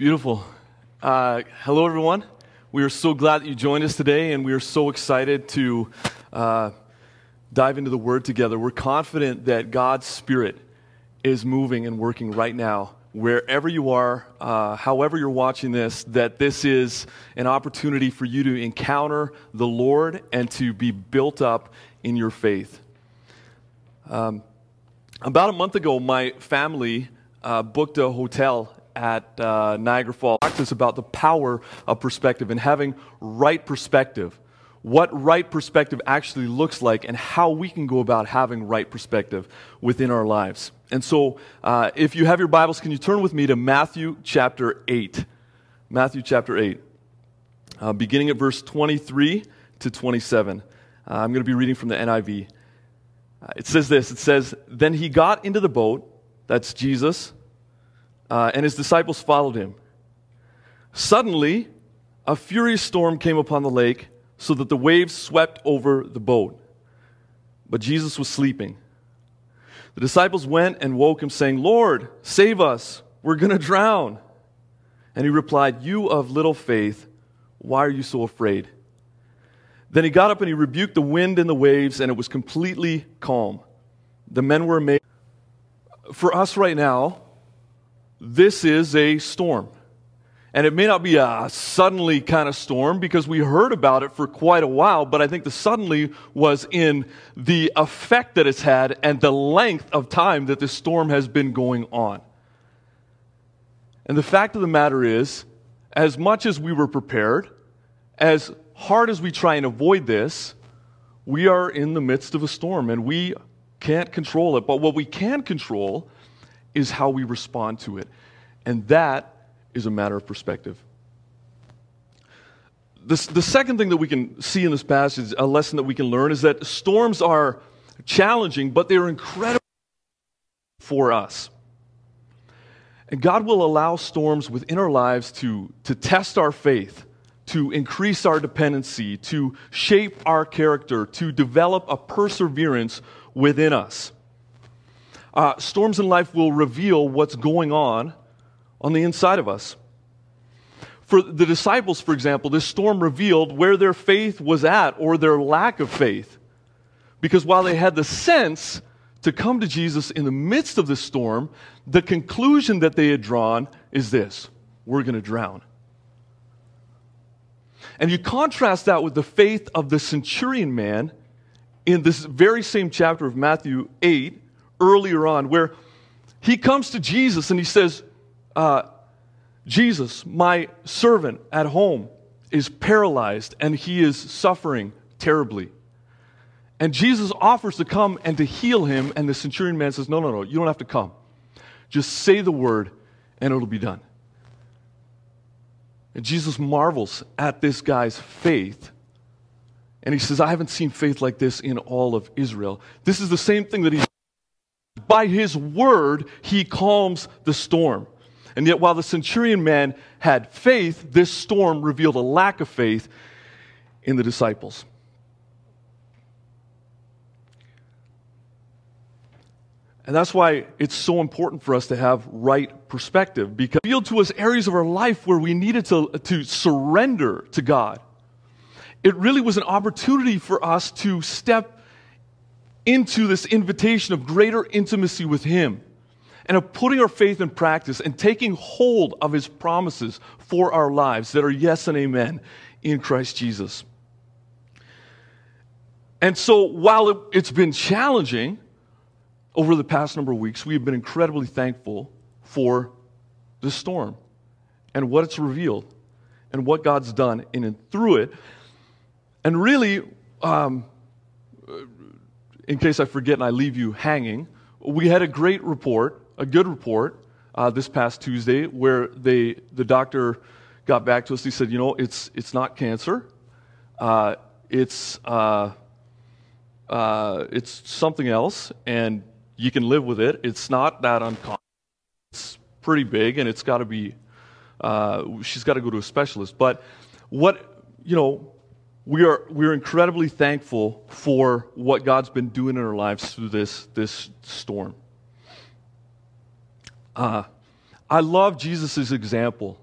Beautiful. Uh, hello, everyone. We are so glad that you joined us today, and we are so excited to uh, dive into the Word together. We're confident that God's Spirit is moving and working right now, wherever you are, uh, however you're watching this, that this is an opportunity for you to encounter the Lord and to be built up in your faith. Um, about a month ago, my family uh, booked a hotel at uh, Niagara Falls. Practice about the power of perspective and having right perspective. What right perspective actually looks like, and how we can go about having right perspective within our lives. And so, uh, if you have your Bibles, can you turn with me to Matthew chapter 8? Matthew chapter 8, uh, beginning at verse 23 to 27. Uh, I'm going to be reading from the NIV. Uh, it says this It says, Then he got into the boat, that's Jesus, uh, and his disciples followed him. Suddenly, a furious storm came upon the lake, so that the waves swept over the boat. But Jesus was sleeping. The disciples went and woke him, saying, Lord, save us, we're going to drown. And he replied, You of little faith, why are you so afraid? Then he got up and he rebuked the wind and the waves, and it was completely calm. The men were amazed. For us right now, this is a storm. And it may not be a suddenly kind of storm because we heard about it for quite a while, but I think the suddenly was in the effect that it's had and the length of time that this storm has been going on. And the fact of the matter is, as much as we were prepared, as hard as we try and avoid this, we are in the midst of a storm and we can't control it. But what we can control is how we respond to it. And that is a matter of perspective. The, the second thing that we can see in this passage, a lesson that we can learn, is that storms are challenging, but they're incredible for us. And God will allow storms within our lives to, to test our faith, to increase our dependency, to shape our character, to develop a perseverance within us. Uh, storms in life will reveal what's going on on the inside of us. For the disciples, for example, this storm revealed where their faith was at or their lack of faith. Because while they had the sense to come to Jesus in the midst of the storm, the conclusion that they had drawn is this we're going to drown. And you contrast that with the faith of the centurion man in this very same chapter of Matthew 8, earlier on, where he comes to Jesus and he says, uh, Jesus, my servant at home, is paralyzed and he is suffering terribly. And Jesus offers to come and to heal him, and the centurion man says, No, no, no, you don't have to come. Just say the word and it'll be done. And Jesus marvels at this guy's faith. And he says, I haven't seen faith like this in all of Israel. This is the same thing that he by his word, he calms the storm. And yet, while the centurion man had faith, this storm revealed a lack of faith in the disciples. And that's why it's so important for us to have right perspective because it revealed to us areas of our life where we needed to, to surrender to God. It really was an opportunity for us to step into this invitation of greater intimacy with Him and of putting our faith in practice and taking hold of his promises for our lives that are yes and amen in Christ Jesus. And so, while it, it's been challenging over the past number of weeks, we have been incredibly thankful for the storm and what it's revealed and what God's done in and through it. And really, um, in case I forget and I leave you hanging, we had a great report a good report uh, this past Tuesday where they, the doctor got back to us. He said, you know, it's, it's not cancer. Uh, it's, uh, uh, it's something else, and you can live with it. It's not that uncommon. It's pretty big, and it's got to be, uh, she's got to go to a specialist. But what, you know, we are, we are incredibly thankful for what God's been doing in our lives through this, this storm. Uh, I love Jesus' example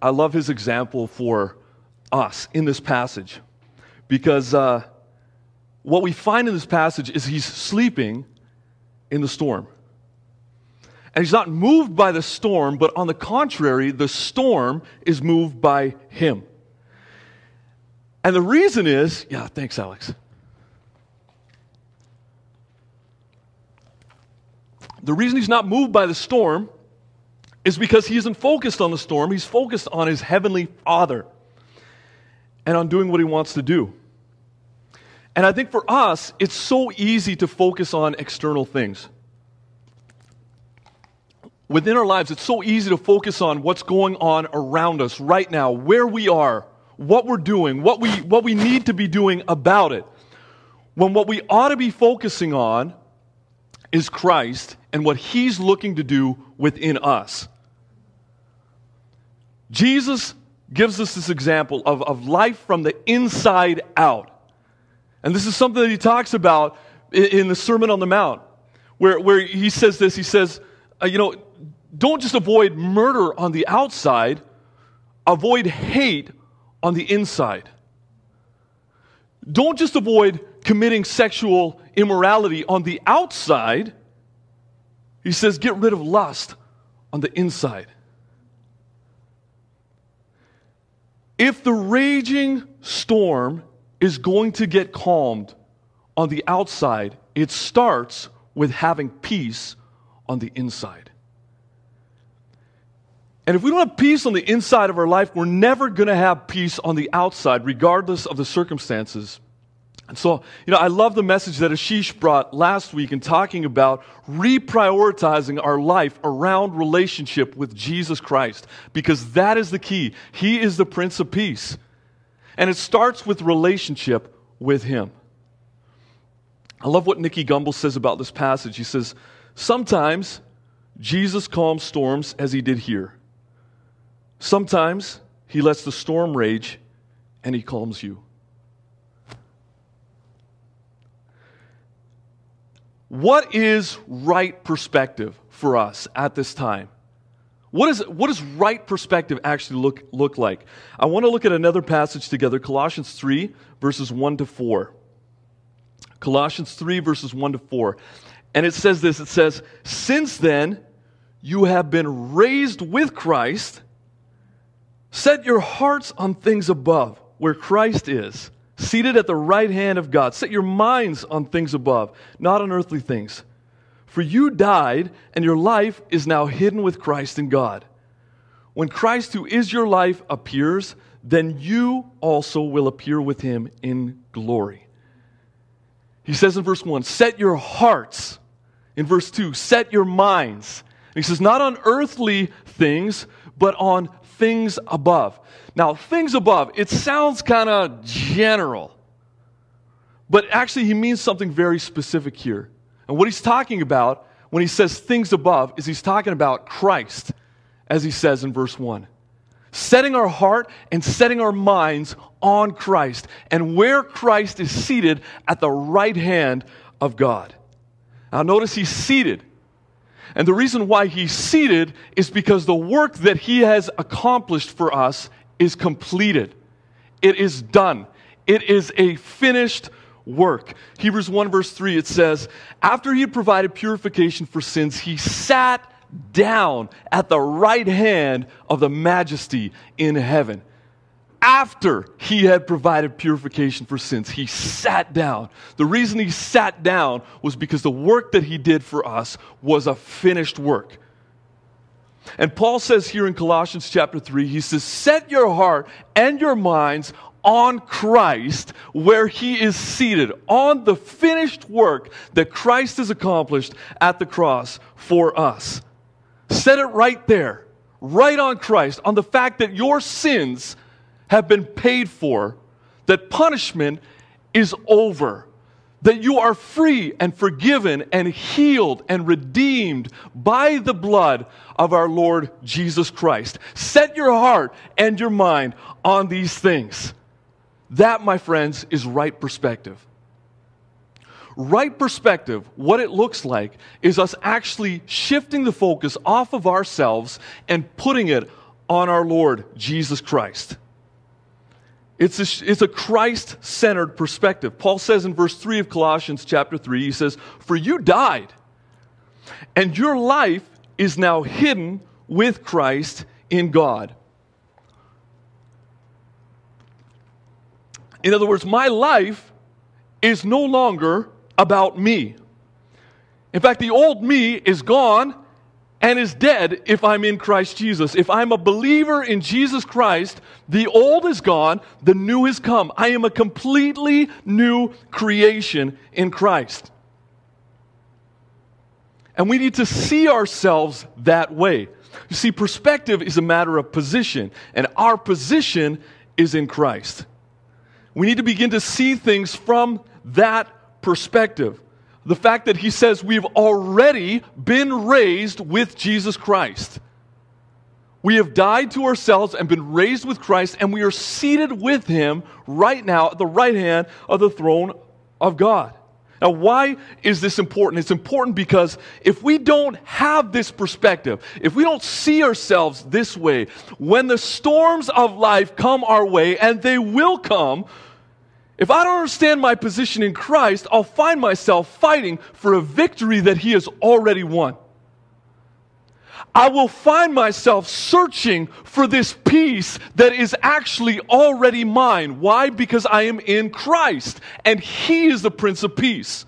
I love his example for us in this passage because uh, what we find in this passage is he's sleeping in the storm. And he's not moved by the storm, but on the contrary, the storm is moved by him. And the reason is, yeah, thanks, Alex. The reason he's not moved by the storm is because he isn't focused on the storm, he's focused on his heavenly Father and on doing what he wants to do. And I think for us, it's so easy to focus on external things within our lives, it's so easy to focus on what's going on around us right now, where we are, what we're doing, what we, what we need to be doing about it. When what we ought to be focusing on is Christ and what He's looking to do within us. Jesus gives us this example of, of life from the inside out. And this is something that He talks about in, in the Sermon on the Mount, where, where He says this He says, uh, you know, don't just avoid murder on the outside, avoid hate on the inside. Don't just avoid committing sexual immorality on the outside. He says, get rid of lust on the inside. If the raging storm is going to get calmed on the outside, it starts with having peace on the inside. And if we don't have peace on the inside of our life, we're never going to have peace on the outside, regardless of the circumstances. And so, you know, I love the message that Ashish brought last week in talking about reprioritizing our life around relationship with Jesus Christ, because that is the key. He is the Prince of Peace. And it starts with relationship with Him. I love what Nicky Gumbel says about this passage. He says, Sometimes Jesus calms storms as he did here. Sometimes he lets the storm rage and he calms you. What is right perspective for us at this time? What, is, what does right perspective actually look, look like? I want to look at another passage together, Colossians 3, verses 1 to 4. Colossians 3, verses 1 to 4. And it says this it says, Since then, you have been raised with Christ Set your hearts on things above, where Christ is, seated at the right hand of God. Set your minds on things above, not on earthly things. For you died, and your life is now hidden with Christ in God. When Christ, who is your life, appears, then you also will appear with him in glory. He says in verse 1, set your hearts. In verse 2, set your minds. And he says, not on earthly things, but on things above. Now, things above, it sounds kind of general, but actually, he means something very specific here. And what he's talking about when he says things above is he's talking about Christ, as he says in verse 1. Setting our heart and setting our minds on Christ and where Christ is seated at the right hand of God. Now, notice he's seated. And the reason why he's seated is because the work that he has accomplished for us is completed. It is done. It is a finished work. Hebrews 1, verse 3, it says, After he had provided purification for sins, he sat down at the right hand of the majesty in heaven after he had provided purification for sins. He sat down. The reason he sat down was because the work that he did for us was a finished work. And Paul says here in Colossians chapter 3, he says, Set your heart and your minds on Christ where he is seated, on the finished work that Christ has accomplished at the cross for us. Set it right there, right on Christ, on the fact that your sins have been paid for, that punishment is over, that you are free and forgiven and healed and redeemed by the blood of our Lord Jesus Christ. Set your heart and your mind on these things. That, my friends, is right perspective. Right perspective, what it looks like, is us actually shifting the focus off of ourselves and putting it on our Lord Jesus Christ. It's a, it's a Christ centered perspective. Paul says in verse 3 of Colossians chapter 3, he says, For you died, and your life is now hidden with Christ in God. In other words, my life is no longer about me. In fact, the old me is gone and is dead if I'm in Christ Jesus. If I'm a believer in Jesus Christ, the old is gone, the new has come. I am a completely new creation in Christ. And we need to see ourselves that way. You see, perspective is a matter of position, and our position is in Christ. We need to begin to see things from that perspective the fact that he says we've already been raised with Jesus Christ. We have died to ourselves and been raised with Christ, and we are seated with him right now at the right hand of the throne of God. Now, why is this important? It's important because if we don't have this perspective, if we don't see ourselves this way, when the storms of life come our way, and they will come, if I don't understand my position in Christ, I'll find myself fighting for a victory that He has already won. I will find myself searching for this peace that is actually already mine. Why? Because I am in Christ and He is the Prince of Peace.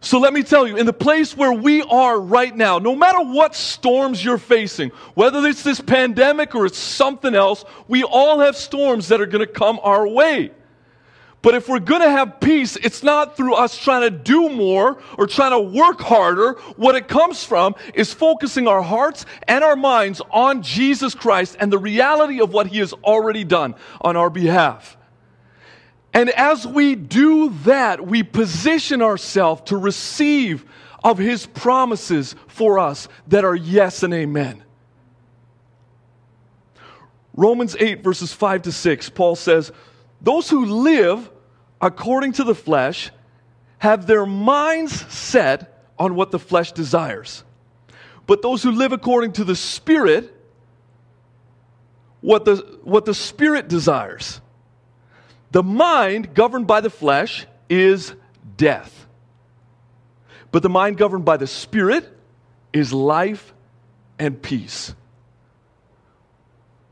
So let me tell you, in the place where we are right now, no matter what storms you're facing, whether it's this pandemic or it's something else, we all have storms that are going to come our way. But if we're going to have peace, it's not through us trying to do more or trying to work harder. What it comes from is focusing our hearts and our minds on Jesus Christ and the reality of what he has already done on our behalf. And as we do that, we position ourselves to receive of his promises for us that are yes and amen. Romans 8, verses 5 to 6, Paul says, Those who live according to the flesh have their minds set on what the flesh desires. But those who live according to the Spirit, what the, what the Spirit desires. The mind governed by the flesh is death. But the mind governed by the Spirit is life and peace.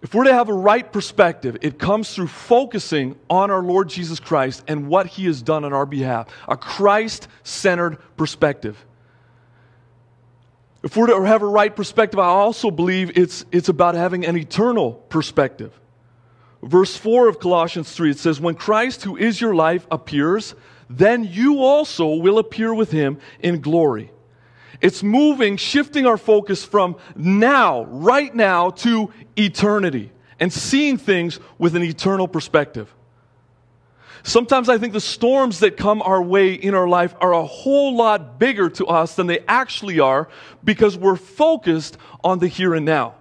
If we're to have a right perspective, it comes through focusing on our Lord Jesus Christ and what he has done on our behalf, a Christ centered perspective. If we're to have a right perspective, I also believe it's, it's about having an eternal perspective. Verse 4 of Colossians 3, it says, When Christ, who is your life, appears, then you also will appear with him in glory. It's moving, shifting our focus from now, right now, to eternity and seeing things with an eternal perspective. Sometimes I think the storms that come our way in our life are a whole lot bigger to us than they actually are because we're focused on the here and now.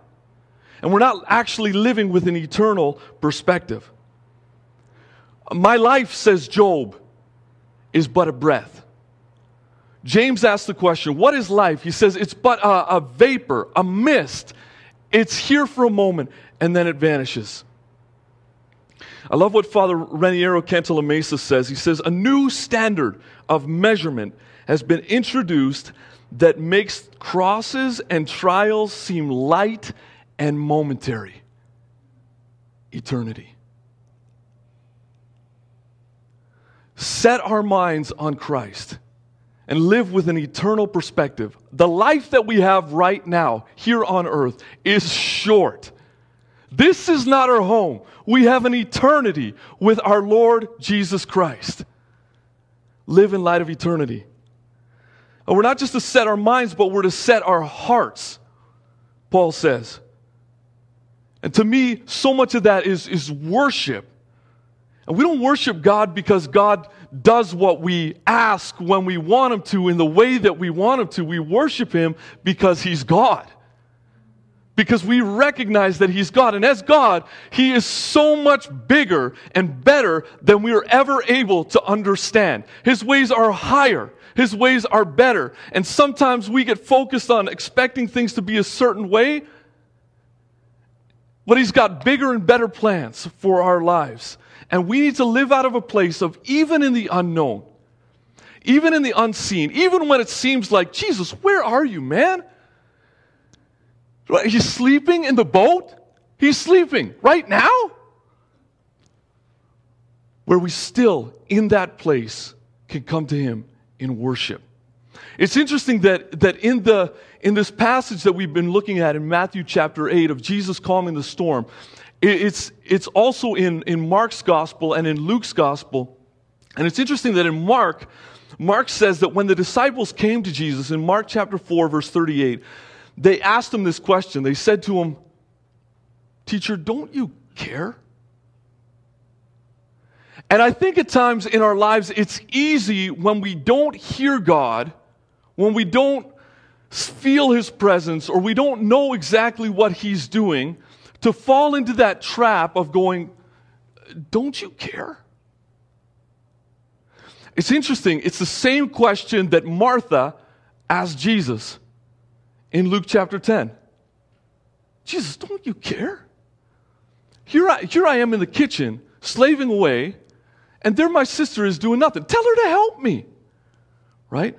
And we're not actually living with an eternal perspective. My life, says Job, is but a breath. James asks the question, What is life? He says, It's but a, a vapor, a mist. It's here for a moment and then it vanishes. I love what Father Raniero Cantalamessa says. He says, A new standard of measurement has been introduced that makes crosses and trials seem light and momentary. Eternity. Set our minds on Christ and live with an eternal perspective. The life that we have right now here on earth is short. This is not our home. We have an eternity with our Lord Jesus Christ. Live in light of eternity. And we're not just to set our minds, but we're to set our hearts, Paul says. And to me, so much of that is, is worship. And we don't worship God because God does what we ask when we want Him to in the way that we want Him to. We worship Him because He's God. Because we recognize that He's God. And as God, He is so much bigger and better than we are ever able to understand. His ways are higher. His ways are better. And sometimes we get focused on expecting things to be a certain way But He's got bigger and better plans for our lives. And we need to live out of a place of even in the unknown, even in the unseen, even when it seems like, Jesus, where are you, man? He's sleeping in the boat. He's sleeping right now. Where we still, in that place, can come to Him in worship. It's interesting that, that in, the, in this passage that we've been looking at in Matthew chapter 8 of Jesus calming the storm, it's, it's also in, in Mark's gospel and in Luke's gospel. And it's interesting that in Mark, Mark says that when the disciples came to Jesus in Mark chapter 4, verse 38, they asked him this question. They said to him, Teacher, don't you care? And I think at times in our lives, it's easy when we don't hear God, when we don't feel His presence, or we don't know exactly what He's doing, to fall into that trap of going, Don't you care? It's interesting. It's the same question that Martha asked Jesus in Luke chapter 10. Jesus, don't you care? Here I, here I am in the kitchen, slaving away, and there my sister is doing nothing. Tell her to help me. Right?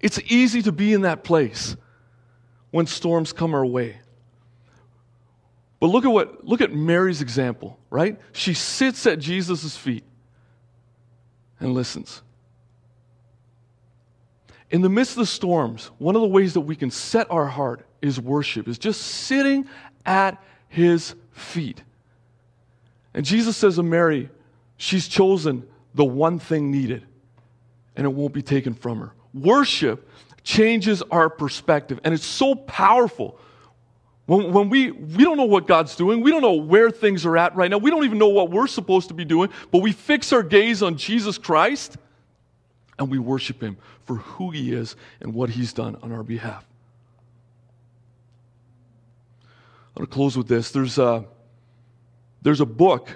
It's easy to be in that place when storms come our way. But look at what look at Mary's example, right? She sits at Jesus' feet and listens. In the midst of the storms, one of the ways that we can set our heart is worship, is just sitting at his feet. And Jesus says to Mary, She's chosen the one thing needed, and it won't be taken from her. Worship changes our perspective, and it's so powerful. When, when we, we don't know what God's doing, we don't know where things are at right now, we don't even know what we're supposed to be doing, but we fix our gaze on Jesus Christ and we worship Him for who He is and what He's done on our behalf. I'm going to close with this. There's a, there's a book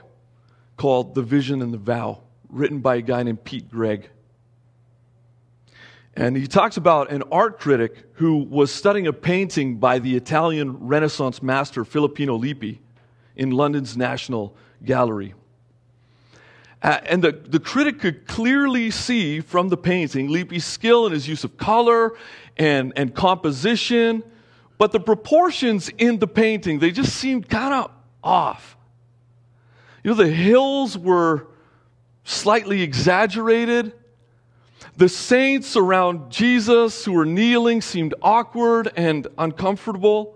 called The Vision and the Vow, written by a guy named Pete Greig. And he talks about an art critic who was studying a painting by the Italian Renaissance master Filippino Lippi in London's National Gallery. Uh, and the, the critic could clearly see from the painting Lippi's skill in his use of color and, and composition, but the proportions in the painting, they just seemed kind of off. You know, the hills were slightly exaggerated. The saints around Jesus who were kneeling seemed awkward and uncomfortable.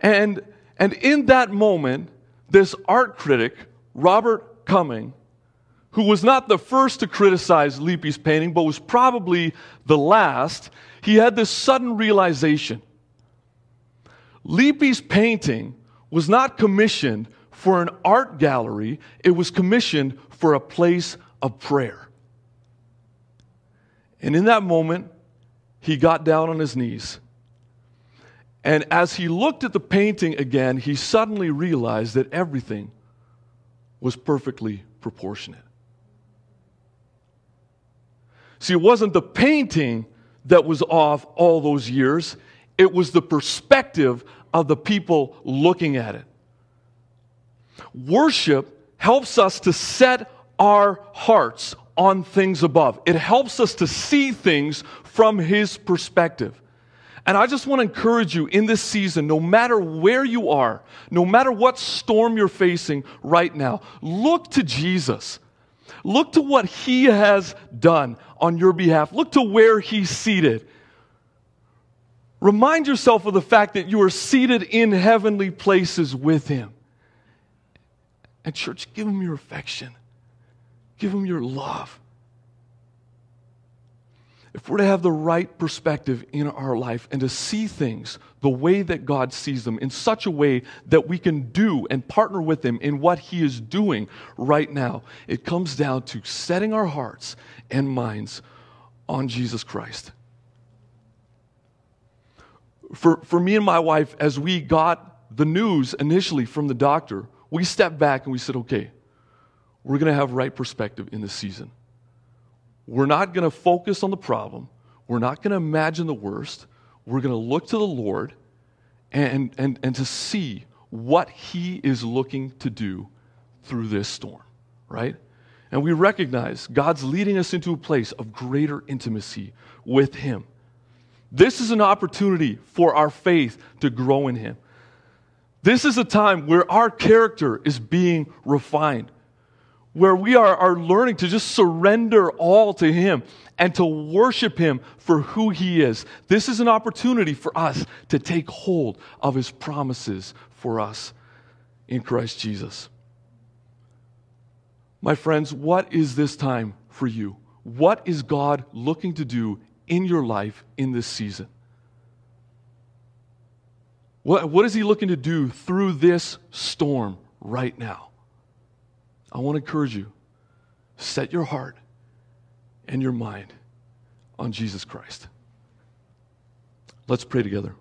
And, and in that moment, this art critic, Robert Cumming, who was not the first to criticize Lippi's painting, but was probably the last, he had this sudden realization. Lippi's painting was not commissioned for an art gallery, it was commissioned for a place of prayer. And in that moment, he got down on his knees. And as he looked at the painting again, he suddenly realized that everything was perfectly proportionate. See, it wasn't the painting that was off all those years, it was the perspective of the people looking at it. Worship helps us to set our hearts on things above. It helps us to see things from His perspective. And I just want to encourage you in this season, no matter where you are, no matter what storm you're facing right now, look to Jesus. Look to what He has done on your behalf. Look to where He's seated. Remind yourself of the fact that you are seated in heavenly places with Him. And, church, give Him your affection, give them your love. If we're to have the right perspective in our life and to see things the way that God sees them in such a way that we can do and partner with Him in what He is doing right now, it comes down to setting our hearts and minds on Jesus Christ. For, for me and my wife, as we got the news initially from the doctor, we stepped back and we said, okay, we're going to have right perspective in this season. We're not going to focus on the problem. We're not going to imagine the worst. We're going to look to the Lord and, and, and to see what He is looking to do through this storm, right? And we recognize God's leading us into a place of greater intimacy with Him. This is an opportunity for our faith to grow in Him. This is a time where our character is being refined, where we are, are learning to just surrender all to Him and to worship Him for who He is. This is an opportunity for us to take hold of His promises for us in Christ Jesus. My friends, what is this time for you? What is God looking to do in your life in this season? What, what is He looking to do through this storm right now? I want to encourage you set your heart and your mind on Jesus Christ. Let's pray together.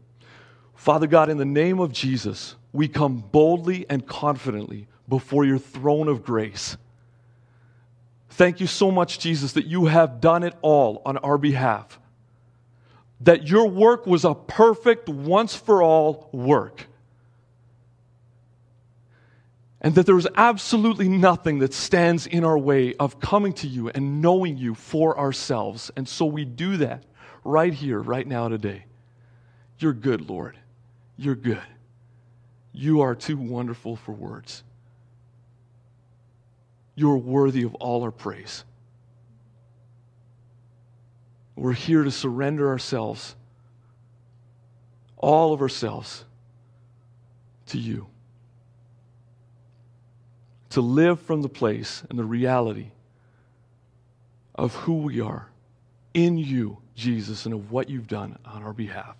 Father God, in the name of Jesus, we come boldly and confidently before your throne of grace. Thank you so much, Jesus, that you have done it all on our behalf. That your work was a perfect, once for all work. And that there is absolutely nothing that stands in our way of coming to you and knowing you for ourselves. And so we do that right here, right now, today. You're good, Lord. You're good. You are too wonderful for words. You're worthy of all our praise. We're here to surrender ourselves, all of ourselves, to you. To live from the place and the reality of who we are in you, Jesus, and of what you've done on our behalf.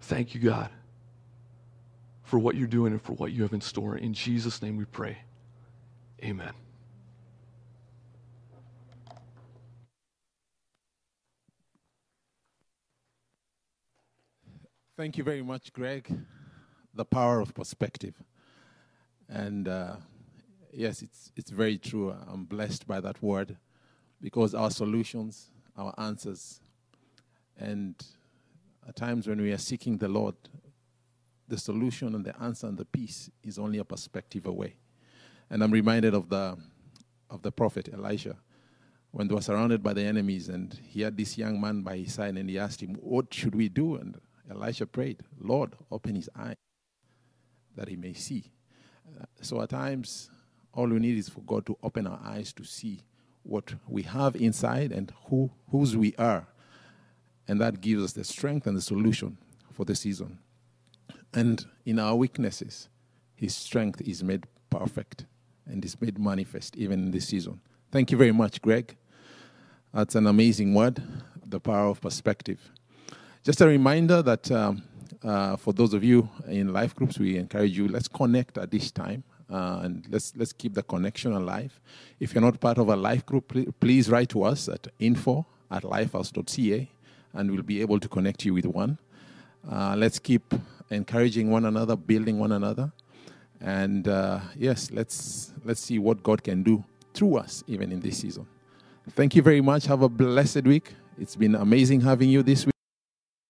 Thank you, God for what you're doing and for what you have in store. In Jesus' name we pray. Amen. Thank you very much, Greg. The power of perspective. And uh, yes, it's, it's very true. I'm blessed by that word because our solutions, our answers, and at times when we are seeking the Lord, the solution and the answer and the peace is only a perspective away. And I'm reminded of the, of the prophet Elisha when they were surrounded by the enemies and he had this young man by his side and he asked him, What should we do? And Elisha prayed, Lord, open his eyes that he may see. So at times, all we need is for God to open our eyes to see what we have inside and who, whose we are. And that gives us the strength and the solution for the season. And in our weaknesses, his strength is made perfect and is made manifest even in this season. Thank you very much, Greg. That's an amazing word, the power of perspective. Just a reminder that um, uh, for those of you in life groups, we encourage you, let's connect at this time. Uh, and let's let's keep the connection alive. If you're not part of a life group, please write to us at info at lifehouse.ca, and we'll be able to connect you with one. Uh, let's keep encouraging one another, building one another. And uh, yes, let's, let's see what God can do through us, even in this season. Thank you very much. Have a blessed week. It's been amazing having you this week.